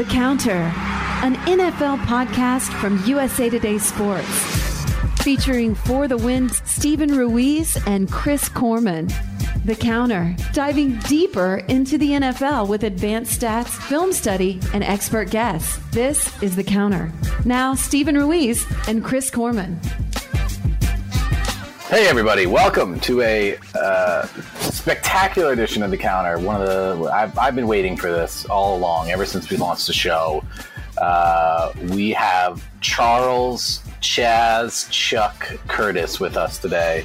The Counter, an NFL podcast from USA Today Sports, featuring For the Win's Steven Ruiz and Chris Korman. The Counter, diving deeper into the NFL with advanced stats, film study, and expert guests. This is The Counter. Now, Steven Ruiz and Chris Korman. Hey, everybody! Welcome to a uh, spectacular edition of the Counter. One of the I've, I've been waiting for this all along, ever since we launched the show. Uh, we have Charles Chaz Chuck Curtis with us today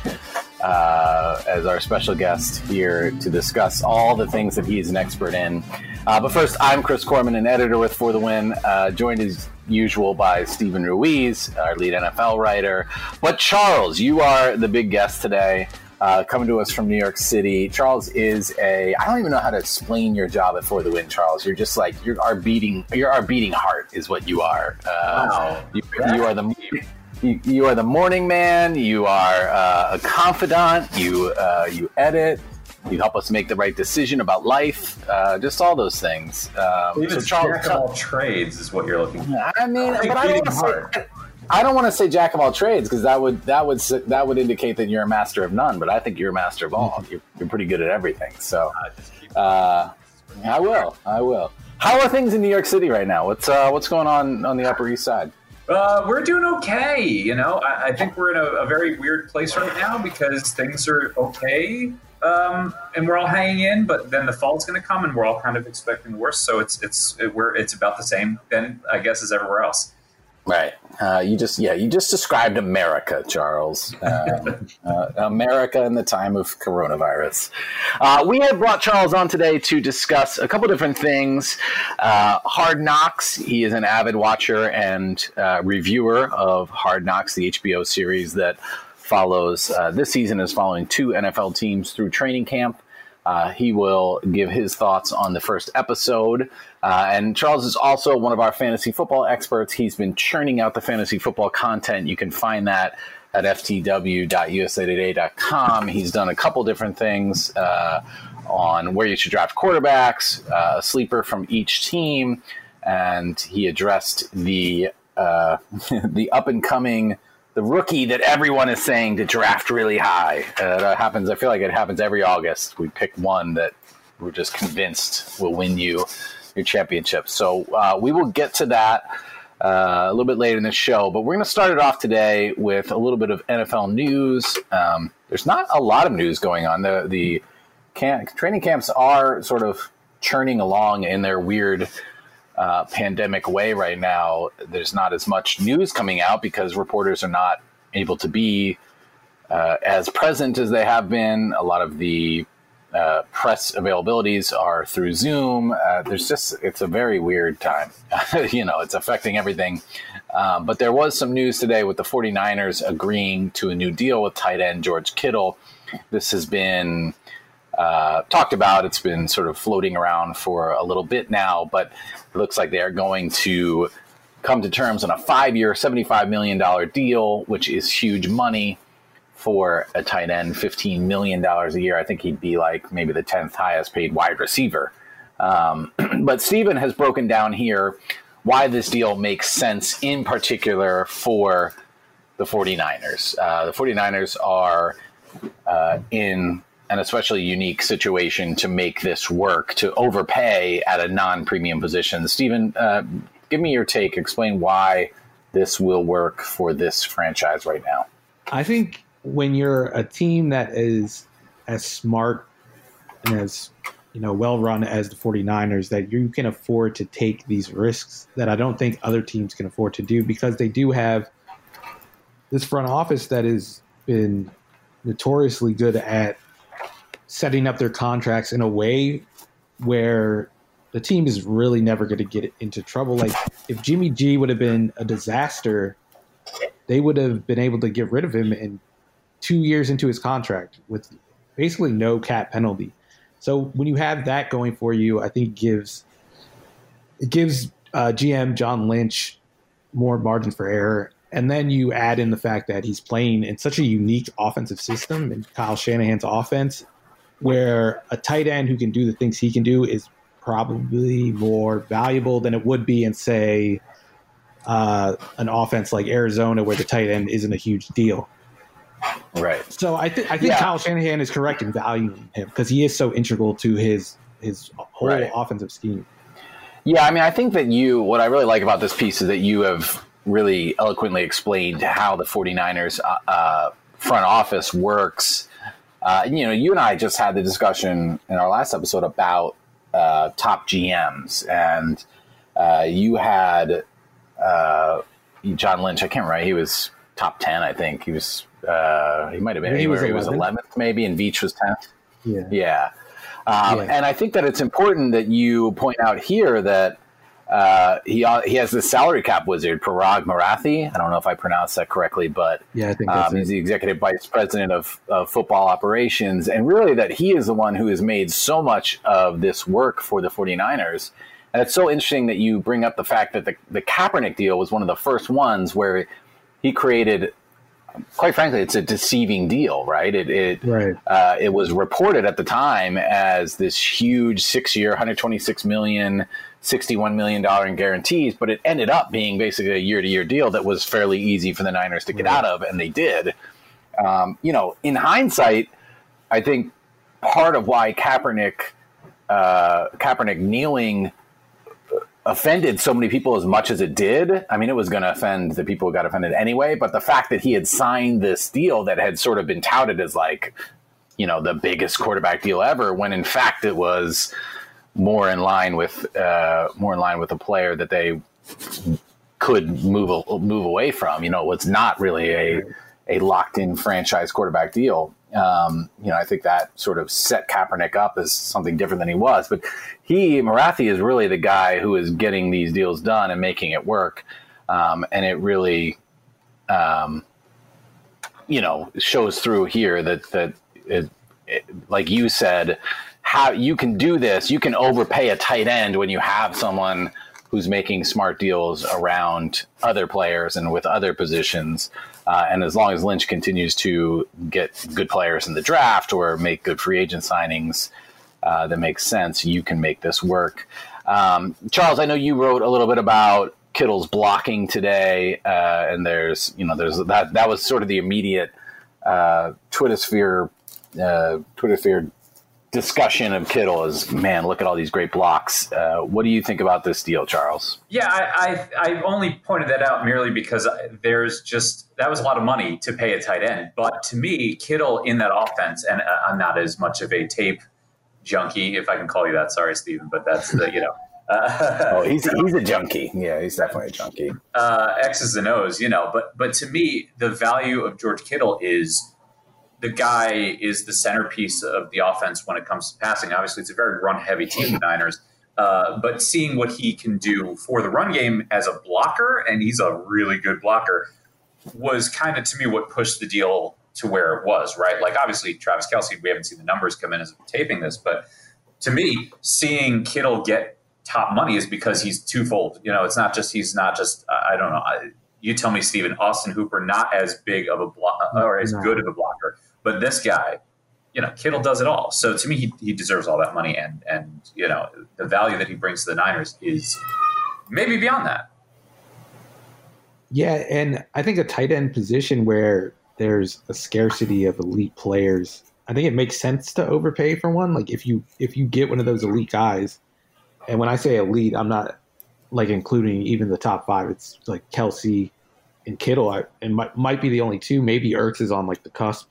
uh, as our special guest here to discuss all the things that he's an expert in. Uh, but first, I'm Chris Korman, an editor with For the Win, uh, joined as usual by Steven Ruiz, our lead NFL writer. But Charles, you are the big guest today. Uh, coming to us from New York City. Charles is a I don't even know how to explain your job at For the Win, Charles. You're just like you're our beating you're our beating heart is what you are. Uh, wow. you, you are the you, you, are the morning man. You are uh, a confidant. You uh, you edit. You help us make the right decision about life. Uh, just all those things. Um, Even so Charles, jack of all trades is what you're looking for. I mean, I but I don't want to say. I don't want to say jack of all trades because that would that would that would indicate that you're a master of none. But I think you're a master of all. You're, you're pretty good at everything. So, uh, I will. I will. How are things in New York City right now? What's uh, what's going on on the Upper East Side? Uh, we're doing okay. You know, I, I think we're in a, a, very weird place right now because things are okay, um, and we're all hanging in. But then the fall's going to come, and we're all kind of expecting the worst. So it's it's it, we're it's about the same then, I guess, as everywhere else. Right. Uh, you just yeah, you just described America, Charles. Uh, uh, America in the time of coronavirus. Uh, we have brought Charles on today to discuss a couple different things. Uh, Hard Knocks. He is an avid watcher and uh, reviewer of Hard Knocks, the HBO series that follows this season is following two NFL teams through training camp. Uh, he will give his thoughts on the first episode. Uh, and Charles is also one of our fantasy football experts. He's been churning out the fantasy football content. You can find that at ftw.usatoday.com. He's done a couple different things uh, on where you should draft quarterbacks, uh, a sleeper from each team, and he addressed the uh, the up and coming the rookie that everyone is saying to draft really high. Uh, that happens. I feel like it happens every August. We pick one that we're just convinced will win you your championship. So uh, we will get to that uh, a little bit later in the show. But we're going to start it off today with a little bit of NFL news. Um, there's not a lot of news going on. The the camp, training camps are sort of churning along in their weird uh, pandemic way right now, there's not as much news coming out because reporters are not able to be uh, as present as they have been. A lot of the uh, press availabilities are through Zoom. Uh, there's just, it's a very weird time. you know, it's affecting everything. Um, but there was some news today with the 49ers agreeing to a new deal with tight end George Kittle. This has been uh, talked about. It's been sort of floating around for a little bit now, but it looks like they are going to come to terms on a five year, $75 million deal, which is huge money for a tight end, $15 million a year. I think he'd be like maybe the 10th highest paid wide receiver. Um, but Steven has broken down here why this deal makes sense in particular for the 49ers. Uh, the 49ers are uh, in an especially unique situation to make this work to overpay at a non-premium position. Steven, uh, give me your take. Explain why this will work for this franchise right now. I think when you're a team that is as smart and as you know well run as the 49ers that you can afford to take these risks that I don't think other teams can afford to do because they do have this front office that has been notoriously good at setting up their contracts in a way where the team is really never going to get into trouble. Like if Jimmy G would have been a disaster, they would have been able to get rid of him in two years into his contract with basically no cap penalty. So when you have that going for you, I think it gives it gives uh, GM John Lynch more margin for error. And then you add in the fact that he's playing in such a unique offensive system in Kyle Shanahan's offense, where a tight end who can do the things he can do is probably more valuable than it would be in, say, uh, an offense like Arizona, where the tight end isn't a huge deal. Right. So I think I think Yeah. Kyle Shanahan is correct in valuing him because he is so integral to his his whole Right. offensive scheme. Yeah, I mean, I think that you, what I really like about this piece is that you have really eloquently explained how the 49ers uh, uh, front office works. Uh, you know, you and I just had the discussion in our last episode about uh, top GMs, and uh, you had uh, John Lynch. I can't remember. He was top 10, I think. He was, uh, he might have been he was. He was 11th. 11th, maybe, and Veach was 10th. Yeah. Yeah. Um, Yeah. And I think that it's important that you point out here that uh, he uh, he has the salary cap wizard, Paraag Marathe. I don't know if I pronounced that correctly, but Yeah, I think um, he's the executive vice president of, of football operations. And really, that he is the one who has made so much of this work for the 49ers. And it's so interesting that you bring up the fact that the, the Kaepernick deal was one of the first ones where he created, quite frankly, it's a deceiving deal, right? It, it, Right. uh, it was reported at the time as this huge six-year, 126 million, 61 million dollar in guarantees, but it ended up being basically a year-to-year deal that was fairly easy for the Niners to get out of, and they did. Um, you know, in hindsight, I think part of why Kaepernick, uh, Kaepernick kneeling offended so many people as much as it did. I mean, it was going to offend the people who got offended anyway. But the fact that he had signed this deal that had sort of been touted as like, you know, the biggest quarterback deal ever, when in fact it was more in line with uh, more in line with a player that they could move move away from. You know, it was not really a a locked in franchise quarterback deal. Um, you know, I think that sort of set Kaepernick up as something different than he was. But he, Marathe, is really the guy who is getting these deals done and making it work. Um, and it really, um, you know, shows through here that that it, it, like you said, how you can do this. You can overpay a tight end when you have someone who's making smart deals around other players and with other positions. Uh, and as long as Lynch continues to get good players in the draft or make good free agent signings uh, that makes sense, you can make this work. Um, Charles, I know you wrote a little bit about Kittle's blocking today, uh, and there's you know there's that that was sort of the immediate uh, Twitter sphere uh, Twitter sphere discussion of Kittle is man, look at all these great blocks. Uh, what do you think about this deal, Charles? Yeah, I, I I only pointed that out merely because there's just that was a lot of money to pay a tight end. But to me, Kittle in that offense, and uh, I'm not as much of a tape junkie, if I can call you that. Sorry, Steven, but that's the you know. Uh, Oh, he's he's a junkie. Yeah, he's definitely a junkie. uh, X's and O's, you know. But but to me, the value of George Kittle is the guy is the centerpiece of the offense when it comes to passing. Obviously, it's a very run heavy team, the Niners. Uh, but seeing what he can do for the run game as a blocker, and he's a really good blocker, was kind of to me what pushed the deal to where it was, right? Like, obviously, Travis Kelce, we haven't seen the numbers come in as we're taping this, but to me, seeing Kittle get top money is because he's twofold. You know, it's not just, he's not just, I I don't know. I, you tell me, Steven, Austin Hooper, not as big of a block or as good of a blocker, but this guy, you know, Kittle does it all. So to me, he, he deserves all that money. And, and, you know, the value that he brings to the Niners is maybe beyond that. Yeah, and I think a tight end position where there's a scarcity of elite players, I think it makes sense to overpay for one. Like if you if you get one of those elite guys, and when I say elite, I'm not like including even the top five. It's like Kelce and Kittle, I, and might, might be the only two. Maybe Ertz is on like the cusp.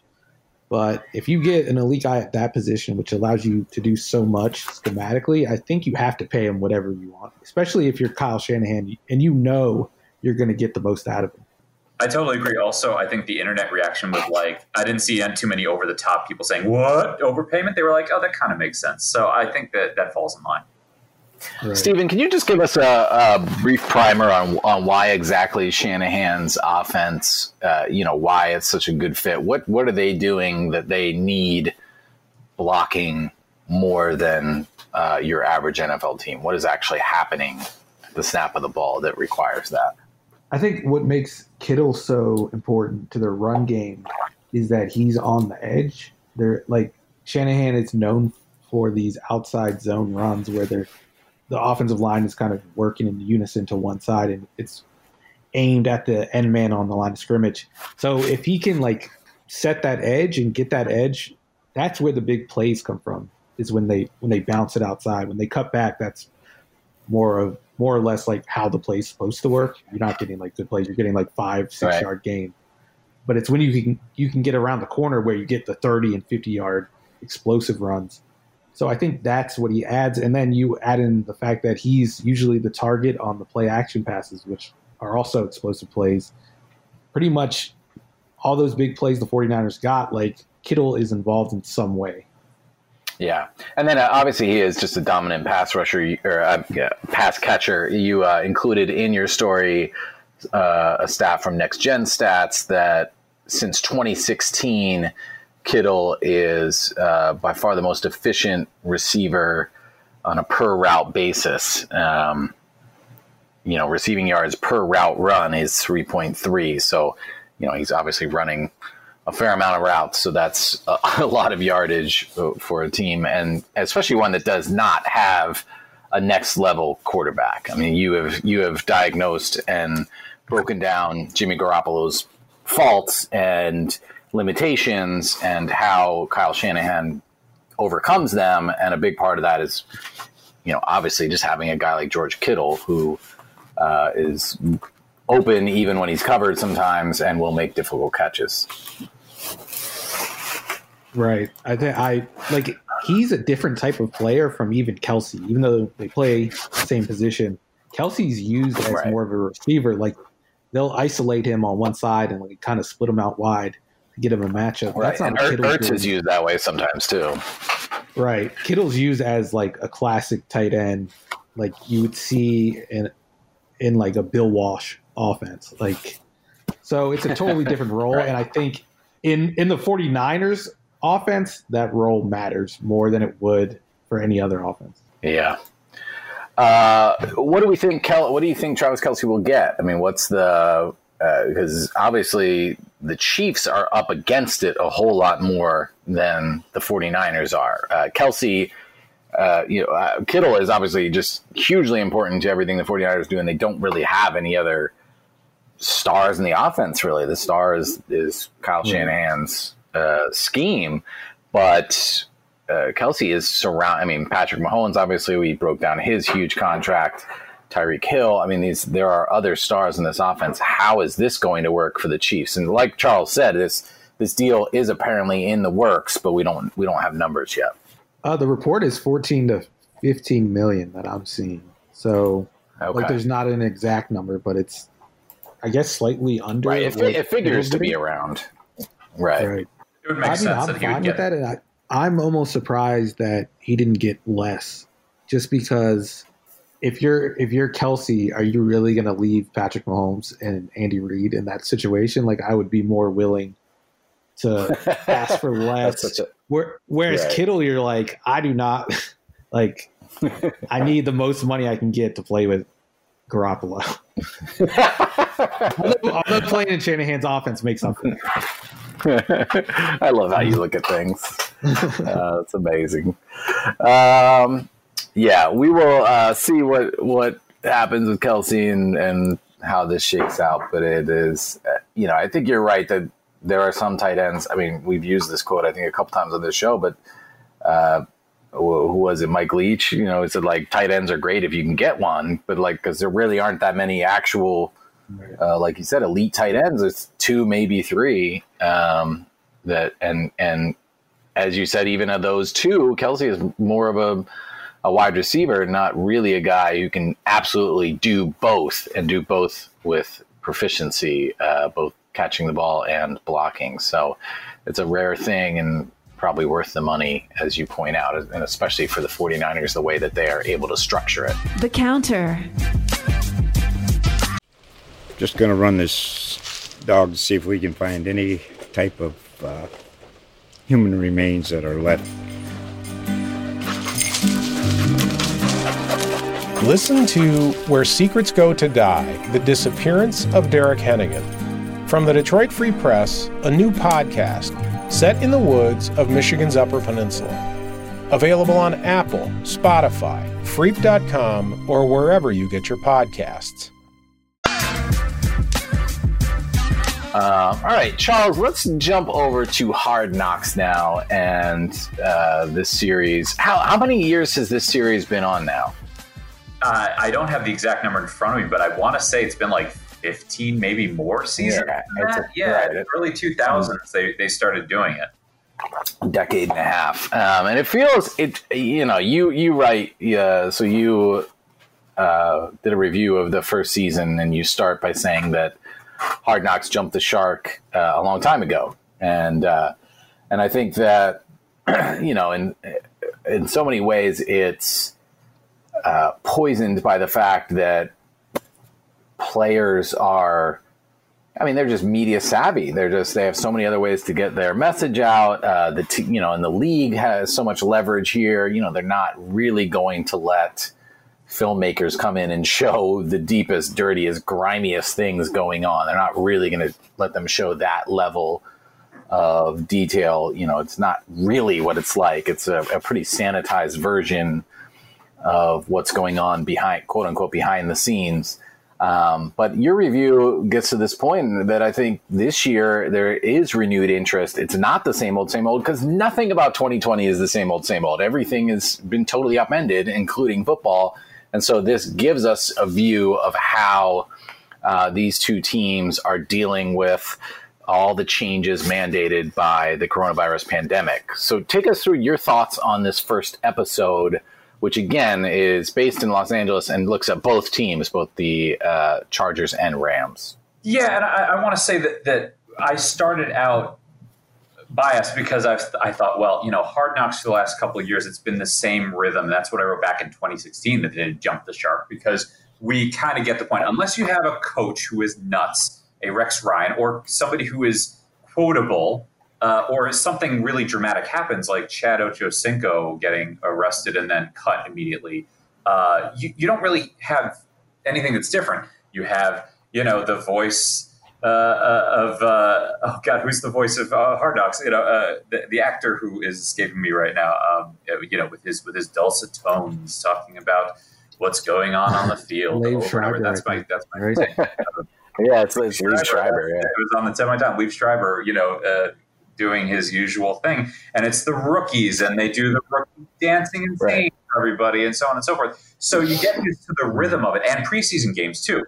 But if you get an elite guy at that position, which allows you to do so much schematically, I think you have to pay him whatever you want, especially if you're Kyle Shanahan and you know you're going to get the most out of him. I totally agree. Also, I think the internet reaction was like, I didn't see too many over the top people saying, What? Overpayment? They were like, Oh, that kind of makes sense. So I think that that falls in line. Right. Steven, can you just give us a, a, brief primer on on why exactly Shanahan's offense, uh, you know, why it's such a good fit? What what are they doing that they need blocking more than uh, your average NFL team? What is actually happening at the snap of the ball that requires that? I think what makes Kittle so important to their run game is that he's on the edge. They're like Shanahan is known for these outside zone runs where they're the offensive line is kind of working in unison to one side and it's aimed at the end man on the line of scrimmage. So if he can like set that edge and get that edge, that's where the big plays come from. Is when they when they bounce it outside. When they cut back, that's more of more or less like how the play's supposed to work. You're not getting like good plays. You're getting like five, six right. yard gain. But it's when you can you can get around the corner where you get the 30 and 50 yard explosive runs. So I think that's what he adds. And then you add in the fact that he's usually the target on the play action passes, which are also explosive plays. Pretty much all those big plays the 49ers got, like Kittle is involved in some way. Yeah, and then uh, obviously he is just a dominant pass rusher or uh, pass catcher. You uh, included in your story uh, a stat from Next Gen Stats that since 2016 Kittle is uh, by far the most efficient receiver on a per route basis. Um, you know, receiving yards per route run is 3.3. So, you know, he's obviously running a fair amount of routes. So that's a, a lot of yardage for a team, and especially one that does not have a next level quarterback. I mean, you have you have diagnosed and broken down Jimmy Garoppolo's faults and limitations and how Kyle Shanahan overcomes them. And a big part of that is, you know, obviously just having a guy like George Kittle who uh, is open even when he's covered sometimes and will make difficult catches. Right. I think I like he's a different type of player from even Kelce, even though they play the same position. Kelce's used as right. more of a receiver. Like they'll isolate him on one side and like kind of split him out wide get him a matchup. Right. That's not and Ertz is used that way sometimes too. Right. Kittle's used as like a classic tight end, like you would see in in like a Bill Walsh offense. Like so it's a totally different role. right. And I think in in the 49ers offense, that role matters more than it would for any other offense. Yeah. Uh, what do we think? Kel- what do you think Travis Kelce will get? I mean, what's the because uh, obviously the Chiefs are up against it a whole lot more than the 49ers are. Uh, Kelce, uh, you know, uh, Kittle is obviously just hugely important to everything the 49ers do, and they don't really have any other stars in the offense, really. The star is, is Kyle Shanahan's uh, scheme, but uh, Kelce is surround. I mean, Patrick Mahomes, obviously, we broke down his huge contract. Tyreek Hill. I mean, these there are other stars in this offense. How is this going to work for the Chiefs? And like Charles said, this this deal is apparently in the works, but we don't we don't have numbers yet. Uh, the report is 14 to 15 million that I'm seeing. So okay. like, there's not an exact number, but it's I guess slightly under. Right, it, it figures to be around. Right. Right. It would make I mean, sense I'm that fine with that, and I, I'm almost surprised that he didn't get less, just because if you're if you're Kelce, are you really going to leave Patrick Mahomes and Andy Reid in that situation? Like, I would be more willing to ask for less. A, whereas right. Kittle, you're like, I do not like. I need the most money I can get to play with Garoppolo. although, playing in Shanahan's offense makes up for I love how you look at things. Uh, it's amazing. Um, yeah, we will uh, see what what happens with Kelce and, and how this shakes out. But it is, uh, you know, I think you're right that there are some tight ends. I mean, we've used this quote I think a couple times on this show, but uh, who was it? Mike Leach. You know, it said like tight ends are great if you can get one, but like because there really aren't that many actual, uh, like you said, elite tight ends. It's two, maybe three. Um, that and and as you said, even of those two, Kelce is more of a a wide receiver, not really a guy who can absolutely do both and do both with proficiency, uh, both catching the ball and blocking. So it's a rare thing. And probably worth the money, as you point out, and especially for the 49ers, the way that they are able to structure it. The counter. Just going to run this dog to see if we can find any type of uh, human remains that are left. Listen to Where Secrets Go to Die The Disappearance of Derek Hennigan. From the Detroit Free Press, a new podcast set in the woods of Michigan's Upper Peninsula. Available on Apple, Spotify, Freep.com, or wherever you get your podcasts. Uh, all right, Charles, let's jump over to Hard Knocks now and uh, this series. How, how many years has this series been on now? Uh, I don't have the exact number in front of me, but I want to say it's been like 15, maybe more seasons. Yeah, a- yeah right. early 2000s they, they started doing it. decade and a half, um, and it feels it. You know, you you write. Yeah, so you uh, did a review of the first season, and you start by saying that Hard Knocks jumped the shark uh, a long time ago, and uh, and I think that you know, in in so many ways, it's uh, poisoned by the fact that players are I mean, they're just media savvy. They're just they have so many other ways to get their message out. Uh, the t- you know, and the league has so much leverage here. You know, they're not really going to let filmmakers come in and show the deepest, dirtiest, grimiest things going on. They're not really going to let them show that level of detail. You know, it's not really what it's like. It's a, a pretty sanitized version of what's going on behind, quote unquote, behind the scenes. Um, but your review gets to this point that I think this year there is renewed interest. It's not the same old, same old because nothing about 2020 is the same old, same old. Everything has been totally upended, including football. And so this gives us a view of how uh, these two teams are dealing with all the changes mandated by the coronavirus pandemic. So take us through your thoughts on this first episode which again is based in Los Angeles and looks at both teams, both the uh, Chargers and Rams. Yeah, and I, I want to say that that I started out biased because I, I thought, well, you know, Hard Knocks for the last couple of years, it's been the same rhythm. That's what I wrote back in 2016 that didn't jump the shark because we kind of get the point. Unless you have a coach who is nuts, a Rex Ryan, or somebody who is quotable, uh, or something really dramatic happens, like Chad Ochocinco getting arrested and then cut immediately, uh, you, you don't really have anything that's different. You have, you know, the voice uh, uh, of uh, oh god, who's the voice of uh, Hard Knocks? You know, uh, the, the actor who is escaping me right now. Um, you know, with his with his dulcet tones, talking about what's going on on the field. Liev over and over. Schreiber, That's my think. that's my Right. thing. Yeah, it's, it's Liev Schreiber. Yeah. It was on the tip of my tongue. Liev Schreiber, you know, uh, doing his usual thing, and it's the rookies, and they do the rookie dancing and Right. singing for everybody, and so on and so forth. So you get used to the rhythm of it, and preseason games too.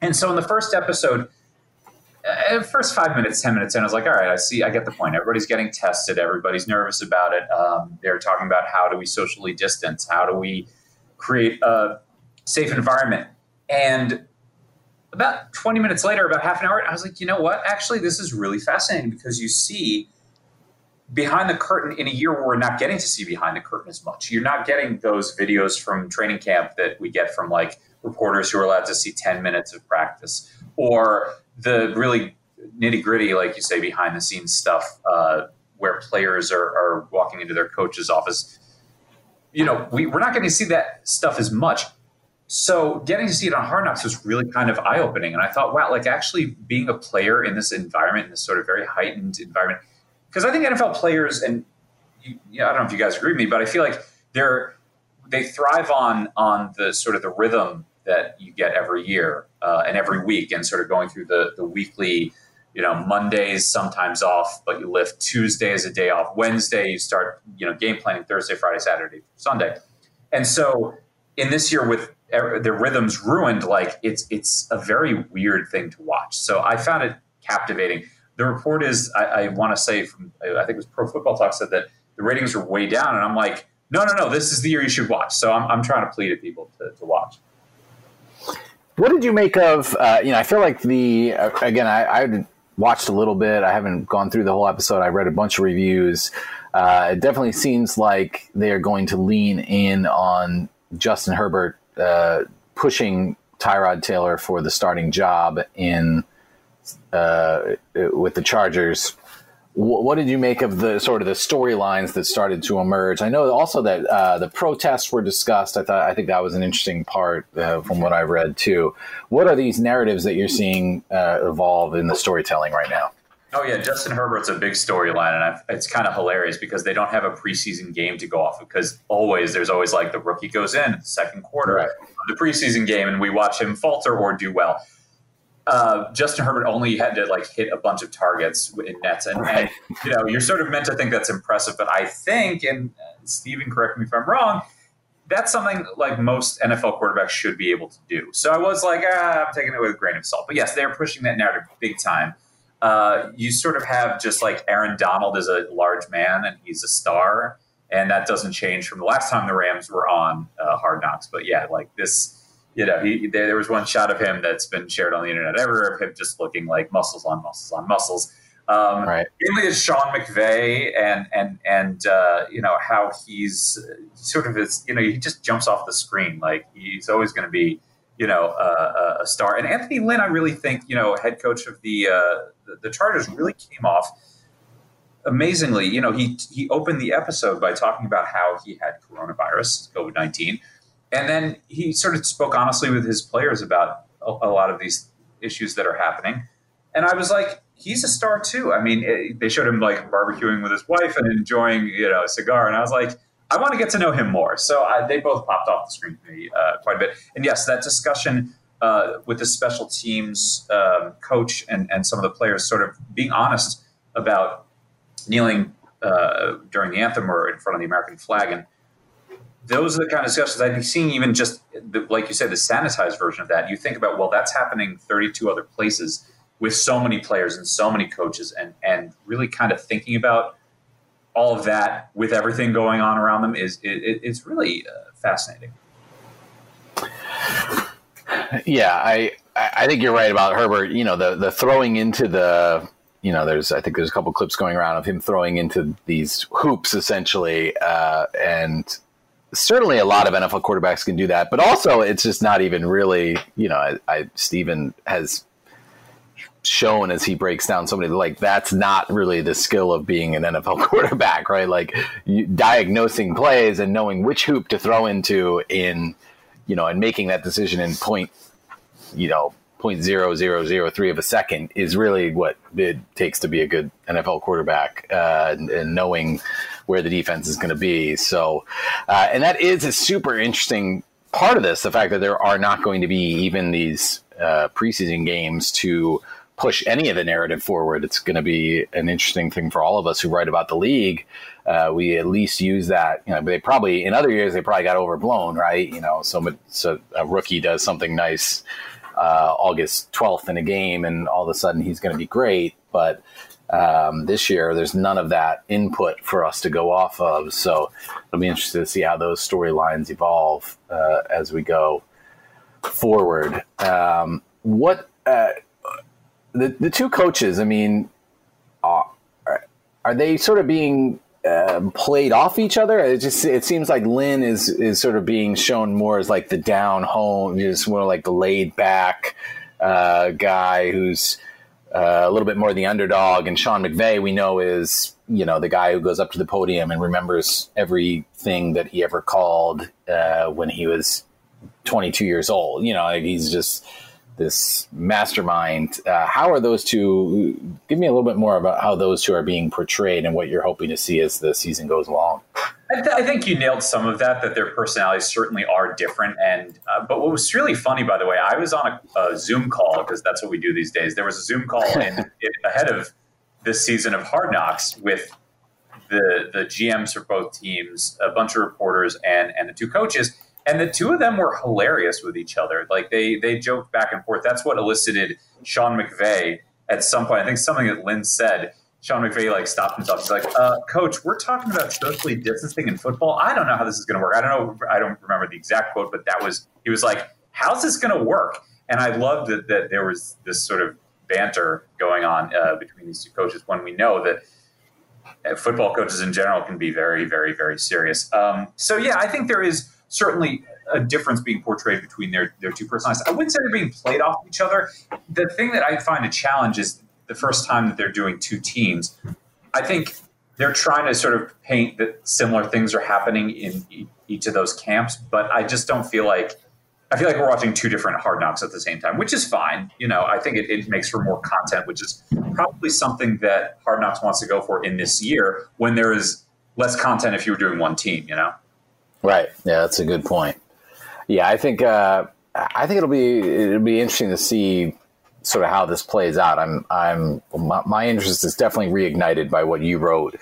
And so in the first episode, uh, first five minutes, ten minutes in, I was like, all right, I see, I get the point. Everybody's getting tested. Everybody's nervous about it. Um, they're talking about how do we socially distance? How do we create a safe environment? And about 20 minutes later, about half an hour, I was like, you know what? Actually, this is really fascinating because you see behind the curtain in a year where we're not getting to see behind the curtain as much. You're not getting those videos from training camp that we get from like reporters who are allowed to see 10 minutes of practice or the really nitty gritty, like you say, behind the scenes stuff uh, where players are, are walking into their coach's office. You know, we, we're not getting to see that stuff as much. So getting to see it on Hard Knocks was really kind of eye opening. And I thought, wow, like actually being a player in this environment, in this sort of very heightened environment, because I think NFL players, and you, yeah, I don't know if you guys agree with me, but I feel like they're they thrive on on the sort of the rhythm that you get every year uh, and every week, and sort of going through the the weekly. You know, Mondays sometimes off, but you lift Tuesday as a day off. Wednesday you start, you know, game planning Thursday, Friday, Saturday, Sunday, and so in this year with er- the rhythms ruined, like it's it's a very weird thing to watch. So I found it captivating. The report is, I, I want to say, from I think it was Pro Football Talk said that the ratings are way down, and I'm like, no, no, no, this is the year you should watch. So I'm, I'm trying to plead to people to, to watch. What did you make of? Uh, you know, I feel like the uh, again, I, I watched a little bit. I haven't gone through the whole episode. I read a bunch of reviews. Uh, it definitely seems like they are going to lean in on Justin Herbert uh, pushing Tyrod Taylor for the starting job in uh, with the Chargers. What did you make of the sort of the storylines that started to emerge? I know also that uh, the protests were discussed. I thought I think that was an interesting part uh, from what I've read too. What are these narratives that you're seeing uh, evolve in the storytelling right now? Oh yeah, Justin Herbert's a big storyline, and I've, it's kind of hilarious because they don't have a preseason game to go off of. Because always there's always like the rookie goes in second quarter right. of the preseason game, and we watch him falter or do well uh, Justin Herbert only had to like hit a bunch of targets in nets, and, right. and, you know you're sort of meant to think that's impressive. But I think, and Steven, correct me if I'm wrong, that's something like most NFL quarterbacks should be able to do. So I was like, ah, I'm taking it with a grain of salt. But yes, they're pushing that narrative big time. Uh, you sort of have just like Aaron Donald is a large man and he's a star, and that doesn't change from the last time the Rams were on uh, Hard Knocks. But yeah, like this you know, he there, there, was one shot of him that's been shared on the internet ever of him just looking like muscles on muscles on muscles. Um, right. Mainly is Sean McVay and and and uh, you know how he's sort of is you know he just jumps off the screen like he's always going to be you know uh, a star. And Anthony Lynn, I really think you know head coach of the uh, the, Chargers really came off amazingly. You know he he opened the episode by talking about how he had coronavirus, COVID nineteen and then he sort of spoke honestly with his players about a, a, lot of these issues that are happening. And I was like, he's a star too. I mean, it, they showed him like barbecuing with his wife and enjoying, you know, a cigar. And I was like, I want to get to know him more. So I, they both popped off the screen to me uh, quite a bit. And yes, that discussion uh, with the special teams um, coach and, and some of the players sort of being honest about kneeling uh, during the anthem or in front of the American flag and those are the kind of discussions I'd be seeing even just the, like you said, the sanitized version of that. You think about, well, that's happening 32 other places with so many players and so many coaches and, and really kind of thinking about all of that with everything going on around them is it, it's really uh, fascinating. Yeah, I I think you're right about Herbert. You know, the the throwing into the you know, there's I think there's a couple clips going around of him throwing into these hoops essentially, uh, and certainly a lot of NFL quarterbacks can do that, but also it's just not even really, you know, I, I Steven has shown as he breaks down somebody like that's not really the skill of being an NFL quarterback, right? Like you, diagnosing plays and knowing which hoop to throw into in, you know, and making that decision in point, you know, point zero zero zero three of a second is really what it takes to be a good NFL quarterback, uh, and, and knowing where the defense is going to be. So, uh, and that is a super interesting part of this the fact that there are not going to be even these uh, preseason games to push any of the narrative forward. It's going to be an interesting thing for all of us who write about the league. Uh, we at least use that. You know, they probably in other years they probably got overblown, right? You know, so, so a rookie does something nice uh, August twelfth in a game, and all of a sudden he's going to be great. But um, this year, there's none of that input for us to go off of. So it'll be interesting to see how those storylines evolve uh, as we go forward. Um, what uh, the the two coaches? I mean, are, are they sort of being uh, played off each other? It just it seems like Lynn is is sort of being shown more as like the down home, just more like the laid back uh, guy who's uh, a little bit more the underdog. And Sean McVay, we know, is you know the guy who goes up to the podium and remembers everything that he ever called uh, when he was 22 years old. You know, he's just this mastermind. Uh, how are those two? Give me a little bit more about how those two are being portrayed and what you're hoping to see as the season goes along. I, th- I think you nailed some of that. That their personalities certainly are different. And uh, but what was really funny, by the way, I was on a, a Zoom call because that's what we do these days. There was a Zoom call in, in, ahead of this season of Hard Knocks with the the GMs for both teams, a bunch of reporters, and and the two coaches and the two of them were hilarious with each other. Like they they joked back and forth. That's what elicited Sean McVay at some point. I think something that Lynn said. Sean McVay like stopped himself. He's like, uh, "Coach, we're talking about socially distancing in football. I don't know how this is going to work. I don't know. I don't remember the exact quote, but that was he was like, "How's this going to work?" And I loved that, that there was this sort of banter going on uh, between these two coaches when we know that uh, football coaches in general can be very, very, very serious. Um, so yeah, I think there is certainly a difference being portrayed between their their two personalities. I wouldn't say they're being played off each other. The thing that I find a challenge is the first time that they're doing two teams. I think they're trying to sort of paint that similar things are happening in each of those camps, but I just don't feel like I feel like we're watching two different hard knocks at the same time, which is fine. You know, I think it, it, makes for more content, which is probably something that Hard Knocks wants to go for in this year when there is less content if you were doing one team, you know? Right. Yeah, that's a good point. Yeah, I think uh, I think it'll be it'll be interesting to see sort of how this plays out. I'm I'm my, my interest is definitely reignited by what you wrote,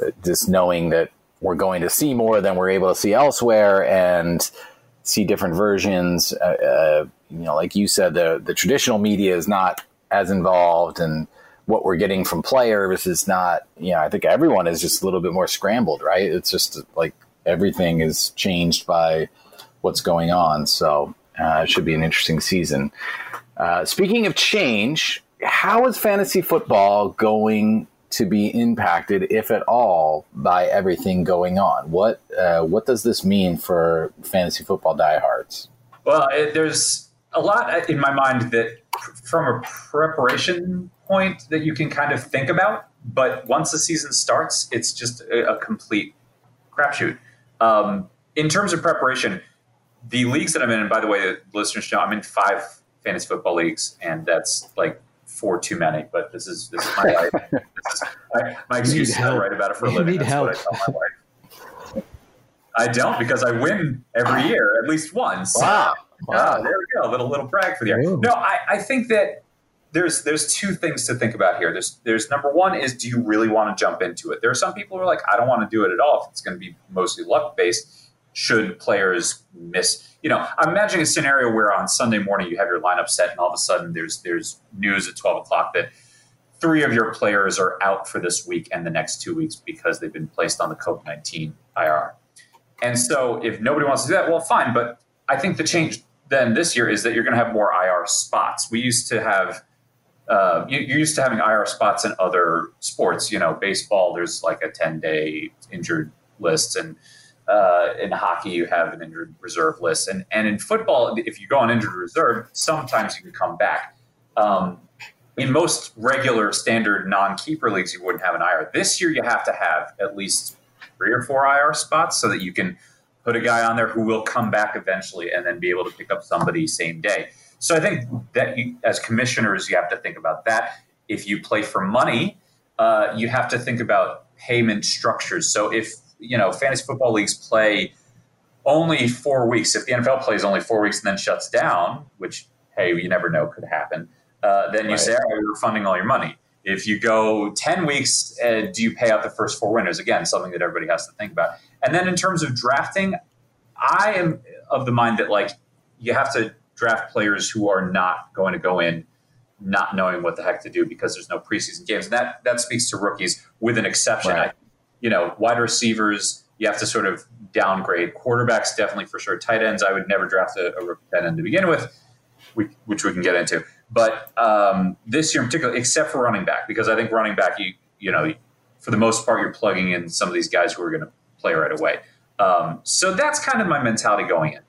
uh, just knowing that we're going to see more than we're able to see elsewhere, and see different versions. Uh, uh, you know, like you said, the the traditional media is not as involved, and what we're getting from players is not. You know, I think everyone is just a little bit more scrambled, right? It's just like everything is changed by what's going on. So uh, it should be an interesting season. Uh, speaking of change, how is fantasy football going to be impacted, if at all, by everything going on? What uh, what does this mean for fantasy football diehards? Well, it, there's a lot in my mind that, from a preparation point, that you can kind of think about. But once the season starts, it's just a, a complete crapshoot. Um, in terms of preparation, the leagues that I'm in, and by the way, listeners know I'm in five fantasy football leagues, and that's like four too many. But this is this is my life. This is, I, my excuse is to write about it for a living. Need that's help. what I tell my wife. I don't because I win every year at least once. Wow. wow. there we go. A little little brag for the year. No, I, I think that there's there's two things to think about here. There's there's number one is do you really want to jump into it? There are some people who are like, I don't want to do it at all if it's going to be mostly luck based. Should players miss? You know, I'm imagining a scenario where on Sunday morning you have your lineup set, and all of a sudden there's there's news at 12 o'clock that three of your players are out for this week and the next two weeks because they've been placed on the COVID 19 IR. And so if nobody wants to do that, well, fine. But I think the change then this year is that you're going to have more IR spots. We used to have uh, you, you're used to having IR spots in other sports. You know, baseball, there's like a 10 day injured list, and uh, in hockey, you have an injured reserve list, and and in football, if you go on injured reserve, sometimes you can come back. Um, in most regular standard non-keeper leagues, you wouldn't have an IR. This year, you have to have at least three or four IR spots so that you can put a guy on there who will come back eventually and then be able to pick up somebody same day. So I think that you, as commissioners, you have to think about that. If you play for money, uh, you have to think about payment structures. So if you know fantasy football leagues play only four weeks, if the NFL plays only four weeks and then shuts down, which hey, you never know could happen, uh, then you Right. say, all right, we're funding all your money. If you go 10 weeks, uh, do you pay out the first four winners? Again, something that everybody has to think about. And then in terms of drafting, I am of the mind that like you have to draft players who are not going to go in not knowing what the heck to do because there's no preseason games. And that that speaks to rookies with an exception. Right. I, you know, wide receivers, you have to sort of downgrade. Quarterbacks, definitely for sure. Tight ends, I would never draft a, a rookie tight end to begin with, which we can get into. But um, this year in particular, except for running back, because I think running back, you you know, for the most part, you're plugging in some of these guys who are going to play right away. Um, so that's kind of my mentality going in.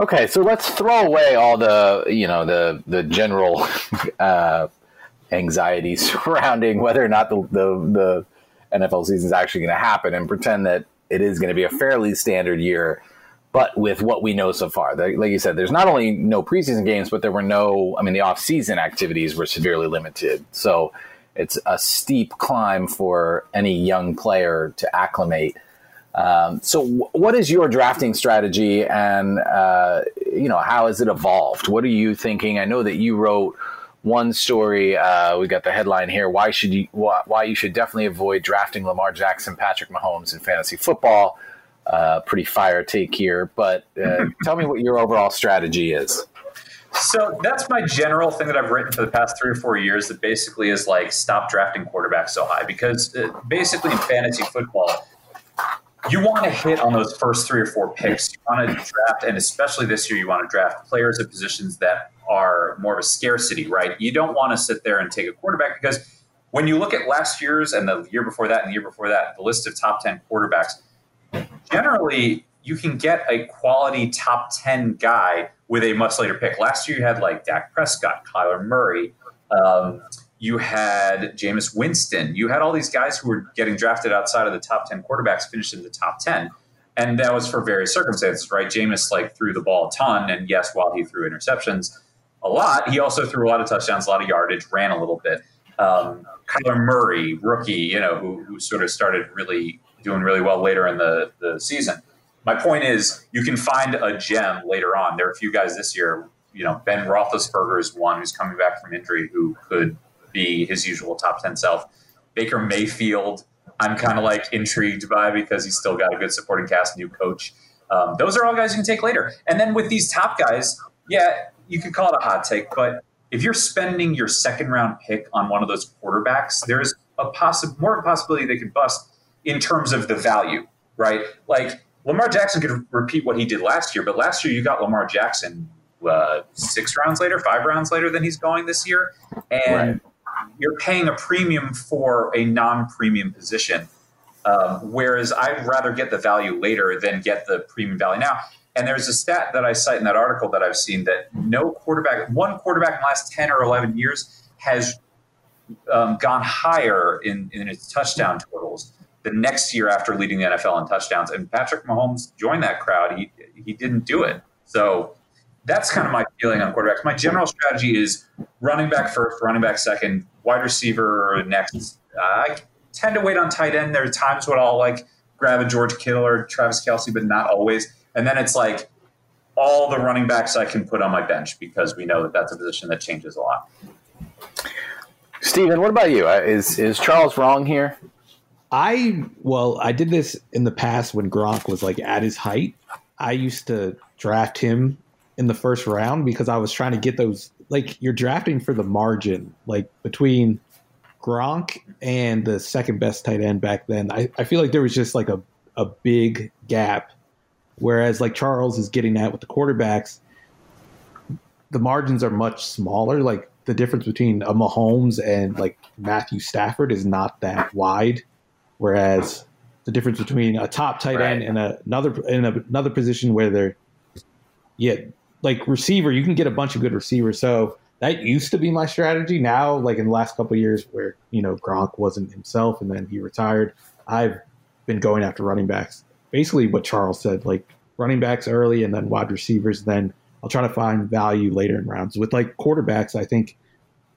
Okay, so let's throw away all the you know the the general uh, anxiety surrounding whether or not the the, the NFL season is actually going to happen, and pretend that it is going to be a fairly standard year. But with what we know so far, like like you said, there's not only no preseason games, but there were no. I mean, the off-season activities were severely limited, so it's a steep climb for any young player to acclimate. Um, so, w- what is your drafting strategy, and uh, you know how has it evolved? What are you thinking? I know that you wrote one story. Uh, we got the headline here: Why should you? Why, why you should definitely avoid drafting Lamar Jackson, Patrick Mahomes in fantasy football. Uh, pretty fire take here, but uh, tell me what your overall strategy is. So that's my general thing that I've written for the past three or four years. That basically is like stop drafting quarterbacks so high because uh, basically in fantasy football, you want to hit on those first three or four picks. You want to draft, and especially this year, you want to draft players at positions that are more of a scarcity, right? You don't want to sit there and take a quarterback because when you look at last year's and the year before that and the year before that, the list of top 10 quarterbacks, generally you can get a quality top 10 guy with a much later pick. Last year you had like Dak Prescott, Kyler Murray, um, you had Jameis Winston, you had all these guys who were getting drafted outside of the top 10 quarterbacks, finished in the top 10. And that was for various circumstances, right? Jameis like threw the ball a ton, and yes, while he threw interceptions a lot, he also threw a lot of touchdowns, a lot of yardage, ran a little bit. Um, Kyler Murray, rookie, you know, who, who sort of started really doing really well later in the, the season. My point is, you can find a gem later on. There are a few guys this year. You know, Ben Roethlisberger is one who's coming back from injury who could be his usual top ten self. Baker Mayfield, I'm kind of like intrigued by because he's still got a good supporting cast, new coach. Um, those are all guys you can take later. And then with these top guys, yeah, you could call it a hot take, but if you're spending your second round pick on one of those quarterbacks, there's a possi- more possibility they could bust in terms of the value, right? Like Lamar Jackson could repeat what he did last year, but last year you got Lamar Jackson uh, six rounds later, five rounds later than he's going this year, and right. You're paying a premium for a non-premium position. Um, whereas I'd rather get the value later than get the premium value now. And there's a stat that I cite in that article that I've seen that no quarterback, one quarterback in the last 10 or 11 years has um, gone higher in, in its touchdown totals the next year after leading the NFL in touchdowns. And Patrick Mahomes joined that crowd. He, he didn't do it. So that's kind of my feeling on quarterbacks. My general strategy is running back first, running back second, wide receiver next. Uh, I tend to wait on tight end. There are times when I'll like grab a George Kittle or Travis Kelce, but not always. And then it's like all the running backs I can put on my bench because we know that that's a position that changes a lot. Steven, what about you? Uh, is is Charles wrong here? I well, I did this in the past when Gronk was like at his height. I used to draft him in the first round because I was trying to get those like you're drafting for the margin, like between Gronk and the second best tight end back then. I, I feel like there was just like a, a big gap Whereas like Charles is getting at with the quarterbacks, the margins are much smaller. Like the difference between a Mahomes and like Matthew Stafford is not that wide. Whereas the difference between a top tight end and a, another in a, another position where they're yeah like receiver, you can get a bunch of good receivers. So that used to be my strategy. Now, like in the last couple years, where you know Gronk wasn't himself and then he retired, I've been going after running backs basically what Charles said, like running backs early and then wide receivers. Then I'll try to find value later in rounds. With like quarterbacks, I think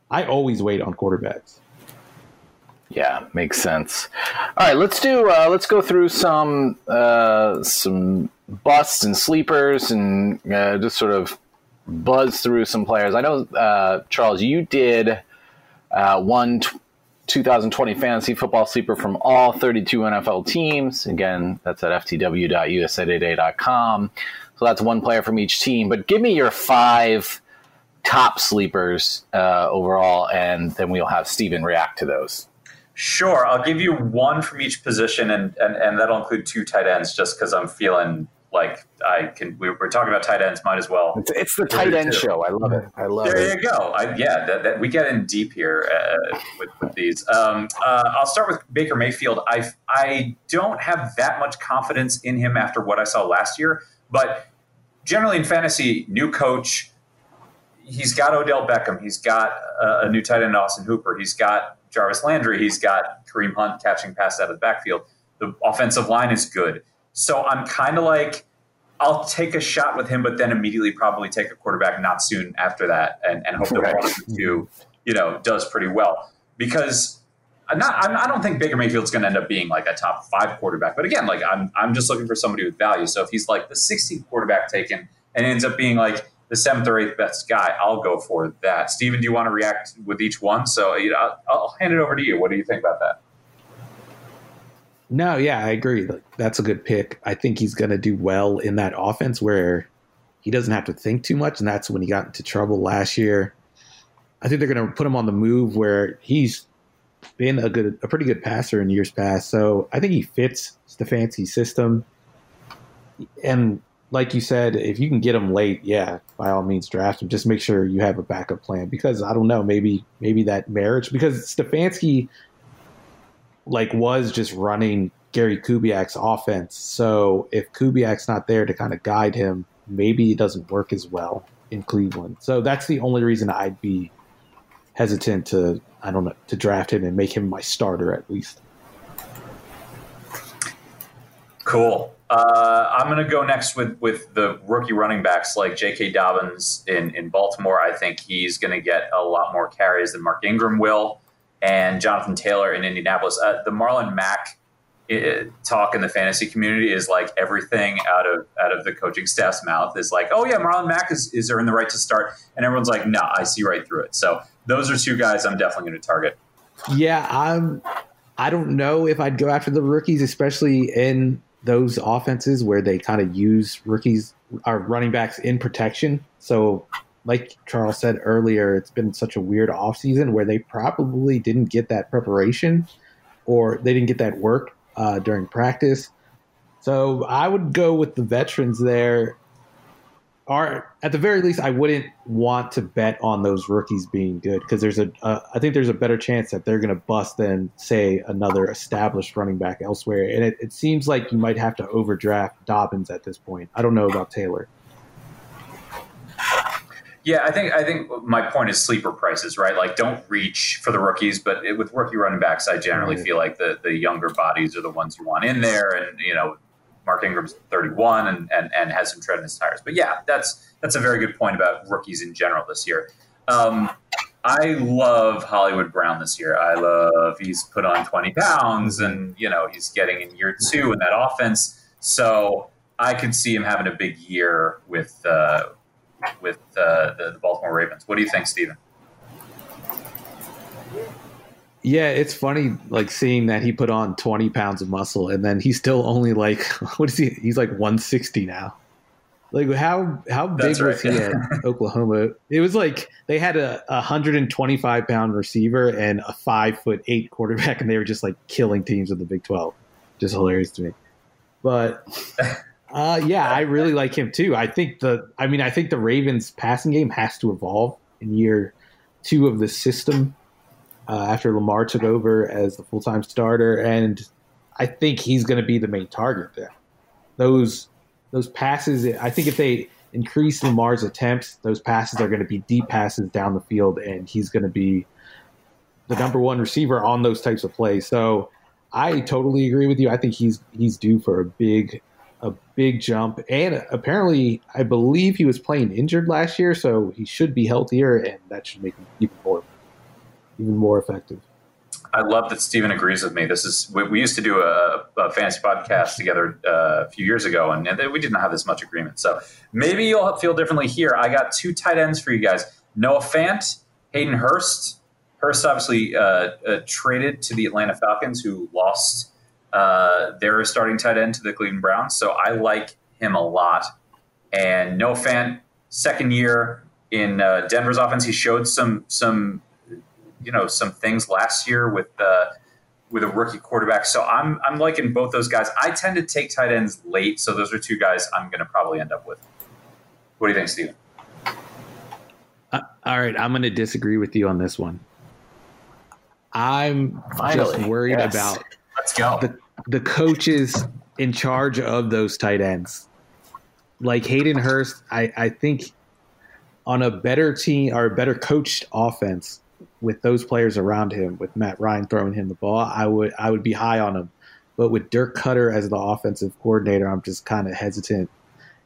I always wait on quarterbacks. Yeah, makes sense. All right, let's do. Uh, let's go through some uh, some busts and sleepers, and uh, just sort of buzz through some players. I know, uh, Charles, you did uh, one 2020 fantasy football sleeper from all 32 NFL teams. Again, that's at ftw.usatoday.com. So that's one player from each team. But give me your five top sleepers uh, overall, and then we'll have Steven react to those. Sure. I'll give you one from each position, and, and, and that'll include two tight ends just because I'm feeling like I can. We are talking about tight ends. Might as well. It's, it's the tight end too. show. I love it. I love there it. There you go. I, yeah, that, that, we get in deep here uh, with, with these. Um, uh, I'll start with Baker Mayfield. I I don't have that much confidence in him after what I saw last year, but generally in fantasy, new coach. He's got Odell Beckham. He's got a, a new tight end, Austin Hooper. He's got Jarvis Landry. He's got Kareem Hunt catching passes out of the backfield. The offensive line is good so I'm kind of like, I'll take a shot with him, but then immediately probably take a quarterback not soon after that, and, and hope that right. one two, you know, does pretty well. Because I'm not, I'm, I do not think Baker Mayfield's going to end up being like a top five quarterback. But again, like I'm, I'm just looking for somebody with value. So if he's like the 16th quarterback taken and ends up being like the seventh or eighth best guy, I'll go for that. Steven, do you want to react with each one? So you know, I'll, I'll hand it over to you. What do you think about that? No, yeah, I agree. That's a good pick. I think he's going to do well in that offense where he doesn't have to think too much, and that's when he got into trouble last year. I think they're going to put him on the move where he's been a good, a pretty good passer in years past. So I think he fits Stefanski's system. And like you said, if you can get him late, yeah, by all means draft him. Just make sure you have a backup plan because I don't know, maybe maybe that marriage because Stefanski like was just running Gary Kubiak's offense. So if Kubiak's not there to kind of guide him, maybe it doesn't work as well in Cleveland. So that's the only reason I'd be hesitant to I don't know to draft him and make him my starter at least. Cool. Uh, I'm going to go next with with the rookie running backs like J.K. Dobbins in in Baltimore. I think he's going to get a lot more carries than Mark Ingram will, and Jonathan Taylor in Indianapolis. Uh, the Marlon Mack it, uh, talk in the fantasy community is like everything out of out of the coaching staff's mouth is like, oh yeah, Marlon Mack is is earning the right to start, and everyone's like, no, nah, I see right through it. So those are two guys I'm definitely going to target. Yeah, I'm. I don't know if I'd go after the rookies, especially in those offenses where they kind of use rookies or running backs in protection. So, like Charles said earlier, it's been such a weird offseason where they probably didn't get that preparation or they didn't get that work uh, during practice. So, I would go with the veterans there are at the very least, I wouldn't want to bet on those rookies being good because there's a uh, I think there's a better chance that they're going to bust than say another established running back elsewhere. And it, it seems like you might have to overdraft Dobbins at this point. I don't know about Taylor. Yeah, I think I think my point is sleeper prices, right? Like, don't reach for the rookies, but it, with rookie running backs, I generally feel like the the younger bodies are the ones you want in there, and you know, Mark Ingram's 31 and, and, and has some tread in his tires. But yeah, that's that's a very good point about rookies in general this year. Um, I love Hollywood Brown this year. I love he's put on 20 pounds and you know he's getting in year two in that offense. So I could see him having a big year with uh, with uh, the, the Baltimore Ravens. What do you think, Steven? Yeah, it's funny like seeing that he put on 20 pounds of muscle and then he's still only like what is he? He's like 160 now. Like how how big was he at Oklahoma? It was like they had a, a 125 pound receiver and a five foot eight quarterback, and they were just like killing teams in the Big 12. Just hilarious to me. But uh, yeah, I really like him too. I think the I mean I think the Ravens passing game has to evolve in year two of the system uh, after Lamar took over as the full time starter, and I think he's going to be the main target there. Those those passes, I think if they increase Lamar's attempts, those passes are going to be deep passes down the field, and he's going to be the number one receiver on those types of plays. So I totally agree with you. I think he's he's due for a big a big jump, and apparently, I believe he was playing injured last year, so he should be healthier, and that should make him even more even more effective. I love that Steven agrees with me. This is we, we used to do a, a, fantasy podcast together uh, a few years ago, and, and, we didn't have this much agreement. So maybe you'll feel differently here. I got two tight ends for you guys: Noah Fant, Hayden Hurst. Hurst obviously uh, uh, traded to the Atlanta Falcons, who lost uh, their starting tight end to the Cleveland Browns. So I like him a lot. And Noah Fant, second year in uh, Denver's offense, he showed some some you know some things last year with uh, with a rookie quarterback. So I'm I'm liking both those guys. I tend to take tight ends late, so those are two guys I'm going to probably end up with. What do you think, Steven? Uh, all right, I'm going to disagree with you on this one. I'm Finally, just worried yes. about let's go the the coaches in charge of those tight ends. Like Hayden Hurst, I, I think on a better team or a better coached offense, with those players around him, with Matt Ryan throwing him the ball, I would I would be high on him. But with Dirk Koetter as the offensive coordinator, I'm just kind of hesitant,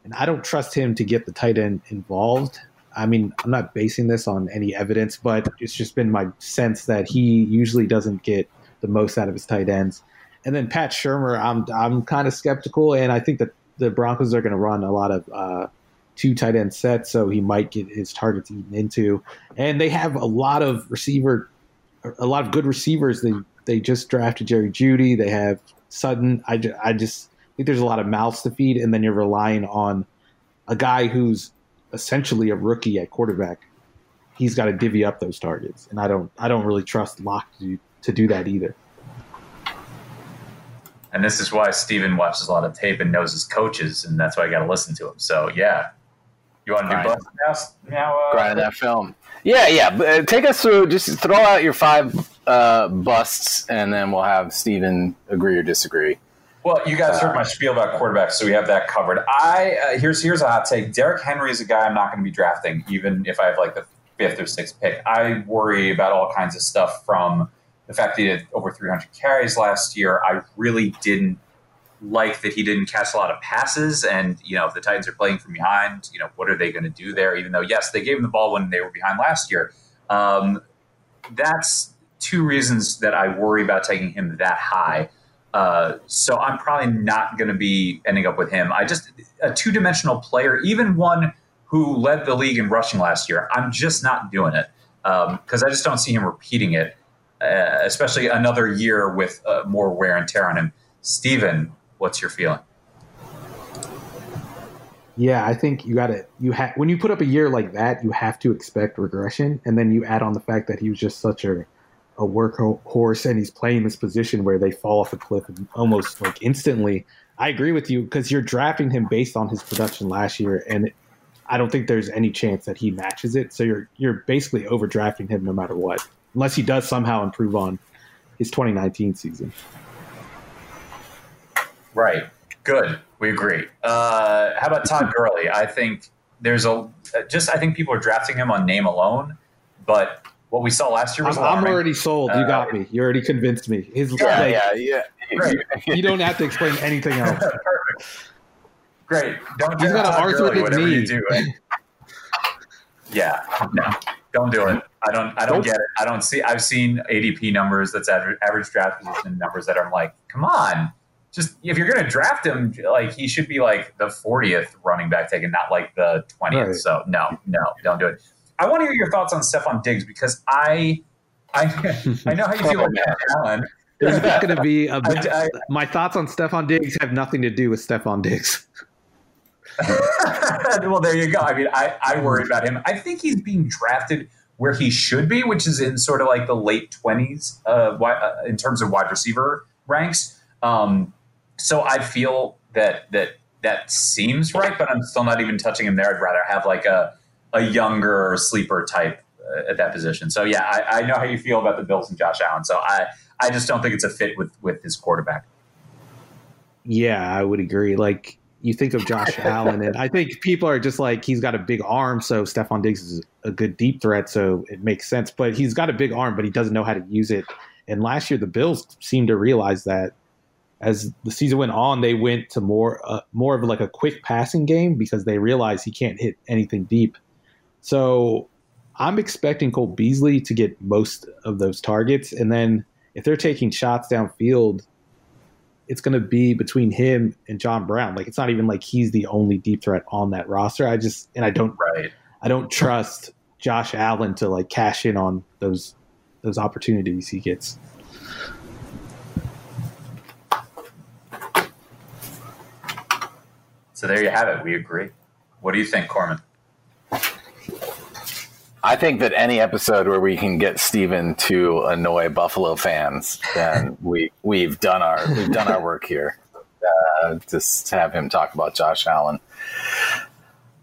and I don't trust him to get the tight end involved. I mean, I'm not basing this on any evidence, but it's just been my sense that he usually doesn't get the most out of his tight ends. And then Pat Shurmur, I'm I'm kind of skeptical, and I think that the Broncos are going to run a lot of uh, two tight end sets, so he might get his targets eaten into. And they have a lot of receiver, a lot of good receivers. They they just drafted Jerry Jeudy. They have Sutton. I, I just think there's a lot of mouths to feed, and then you're relying on a guy who's essentially a rookie at quarterback. He's got to divvy up those targets, and I don't I don't really trust Lock to to do that either. and this is why Steven watches a lot of tape and knows his coaches, and that's why I got to listen to him. So yeah, you want to do bust now? Now, uh, grinding that film. Yeah, yeah. uh, Take us through. Just throw out your five uh, busts, and then we'll have Steven agree or disagree. Well, you guys heard my spiel about quarterbacks, so we have that covered. I uh, here's here's a hot take. Derrick Henry is a guy I'm not going to be drafting, even if I have like the fifth or sixth pick. I worry about all kinds of stuff from the fact that he had over 300 carries last year. I really didn't like that he didn't catch a lot of passes, and you know if the Titans are playing from behind, you know what are they going to do there? Even though yes, they gave him the ball when they were behind last year. Um, that's two reasons that I worry about taking him that high. Uh, so I'm probably not going to be ending up with him. I just a two dimensional player, even one who led the league in rushing last year. I'm just not doing it because I just don't see him repeating it, uh, especially another year with uh, more wear and tear on him. Steven, what's your feeling? Yeah, I think you got to you have when you put up a year like that, you have to expect regression, and then you add on the fact that he was just such a a workhorse and he's playing this position where they fall off a cliff almost like instantly. I agree with you because you're drafting him based on his production last year, and I don't think there's any chance that he matches it. So you're you're basically overdrafting him no matter what, unless he does somehow improve on his 2019 season. Right. Good. We agree. Uh, how about Todd Gurley? I think there's a just. I think people are drafting him on name alone, but what we saw last year was I'm, I'm alarming. already sold. You Uh, got me. You already convinced me. His Yeah, like, yeah, yeah. Great. you don't have to explain anything else. Perfect. Great. Don't He's do got an Todd Gurley, arthritic whatever you knee. do. yeah. No. Don't do it. I don't. I don't Don't- get it. I don't see. I've seen ADP numbers that's average, average draft position numbers that are like, come on. Just if you're going to draft him, like he should be like the 40th running back taken, not like the 20th. Right. So no, no, don't do it. I want to hear your thoughts on Stefon Diggs because I, I, I know how you feel about Josh Allen. There's not going to be a. I- I- my thoughts on Stefon Diggs have nothing to do with Stefon Diggs. well, there you go. I mean, I, I worry about him. I think he's being drafted where he should be, which is in sort of like the late twenties uh, uh, in terms of wide receiver ranks. Um, so I feel that that that seems right, but I'm still not even touching him there. I'd rather have like a a younger sleeper type uh, at that position. So yeah, I, I know how you feel about the Bills and Josh Allen. So I I just don't think it's a fit with with his quarterback. Yeah, I would agree. Like you think of Josh Allen, and I think people are just like he's got a big arm, so Stefon Diggs is a good deep threat, so it makes sense. But he's got a big arm, but he doesn't know how to use it. And last year, the Bills seemed to realize that. As the season went on, they went to more uh, more of like a quick passing game because they realized he can't hit anything deep. So I'm expecting Cole Beasley to get most of those targets, and then if they're taking shots downfield, it's going to be between him and John Brown. Like it's not even like he's the only deep threat on that roster. I just and I don't Right. I don't trust Josh Allen to like cash in on those those opportunities he gets. So there you have it. We agree. What do you think, Korman? I think that any episode where we can get Steven to annoy Buffalo fans, then we we've done our we've done our work here. Uh, just have him talk about Josh Allen.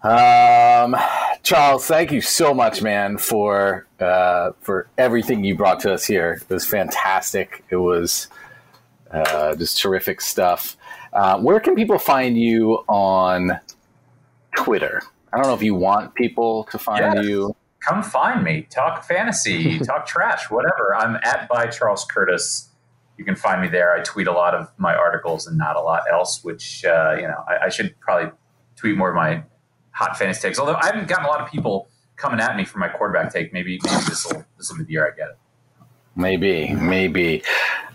Um, Charles, thank you so much, man, for uh, for everything you brought to us here. It was fantastic. It was uh, just terrific stuff. Uh, where can people find you on Twitter? I don't know if you want people to find Yes. you. come find me. Talk fantasy, talk trash, whatever. I'm at by Charles Curtis. You can find me there. I tweet a lot of my articles and not a lot else, which uh, you know I, I should probably tweet more of my hot fantasy takes. Although I haven't gotten a lot of people coming at me for my quarterback take. Maybe maybe this will this will be the year I get it. Maybe, maybe.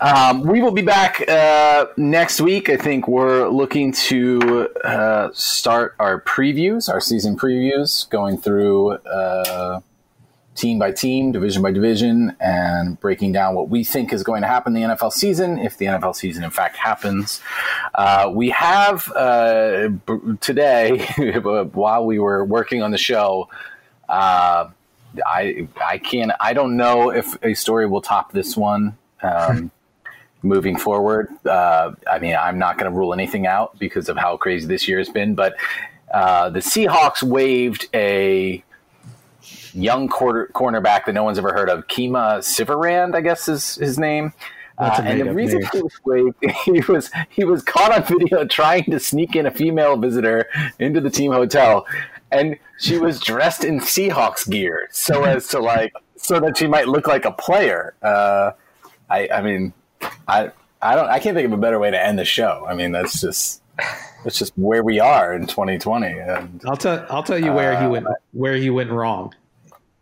Um, we will be back uh, next week. I think we're looking to uh, start our previews, our season previews, going through uh, team by team, division by division, and breaking down what we think is going to happen in the NFL season, if the NFL season in fact happens. Uh, we have uh, today, while we were working on the show, uh, I I can't I don't know if a story will top this one. Um, moving forward. Uh, I mean, I'm not going to rule anything out because of how crazy this year has been, but uh, the Seahawks waived a young quarter, cornerback that no one's ever heard of, Kemah Siverand, I guess is his name. Uh, and the reason name. he was waived, he was he was caught on video trying to sneak in a female visitor into the team hotel, and she was dressed in Seahawks gear so as to like so that she might look like a player. Uh, I I mean, I I don't I can't think of a better way to end the show. I mean, that's just that's just where we are in 2020. And I'll tell I'll tell you where uh, he went where he went wrong.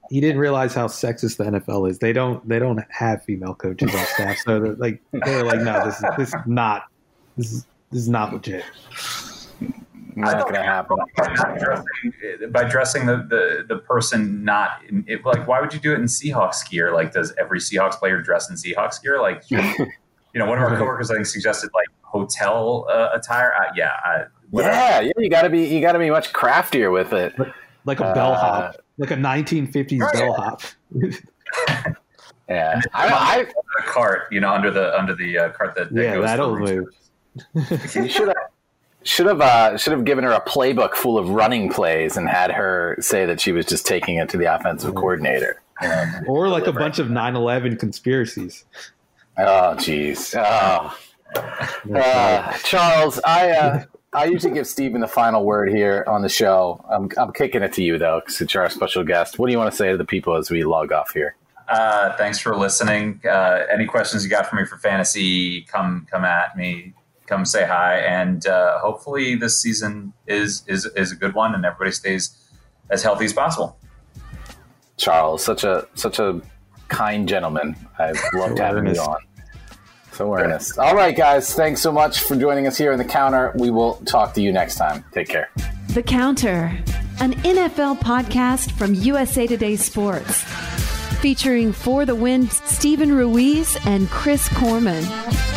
He didn't realize how sexist the NFL is. They don't they don't have female coaches on staff, so they're like they're like, no, this is this is not this is this is not legit. Not going to happen. By dressing, by dressing the, the, the person not in, it, like, why would you do it in Seahawks gear? Like, does every Seahawks player dress in Seahawks gear? Like, you know, one of our coworkers I think suggested like hotel uh, attire. Uh, yeah, uh, yeah, yeah. You got to be you got to be much craftier with it, like a bellhop, uh, like a 1950s right. bellhop. yeah, I, I, I, a cart, you know, under the under the uh, cart that, that yeah, that'll move. you should have should have uh, should have given her a playbook full of running plays and had her say that she was just taking it to the offensive coordinator, or like a bunch of 9/11 conspiracies. Oh, jeez. Oh. Uh, Charles, I uh, I usually give Steven the final word here on the show. I'm I'm kicking it to you though, since you're our special guest. What do you want to say to the people as we log off here? Uh, thanks for listening. Uh, any questions you got for me for fantasy, come come at me come say hi, and uh, hopefully this season is is is a good one, and everybody stays as healthy as possible. Charles, such a such a kind gentleman. I've loved having you on. So earnest. All right, guys. Thanks so much for joining us here in the counter. We will talk to you next time. Take care. The Counter, an NFL podcast from USA Today Sports, featuring For the Win Steven Ruiz and Chris Korman.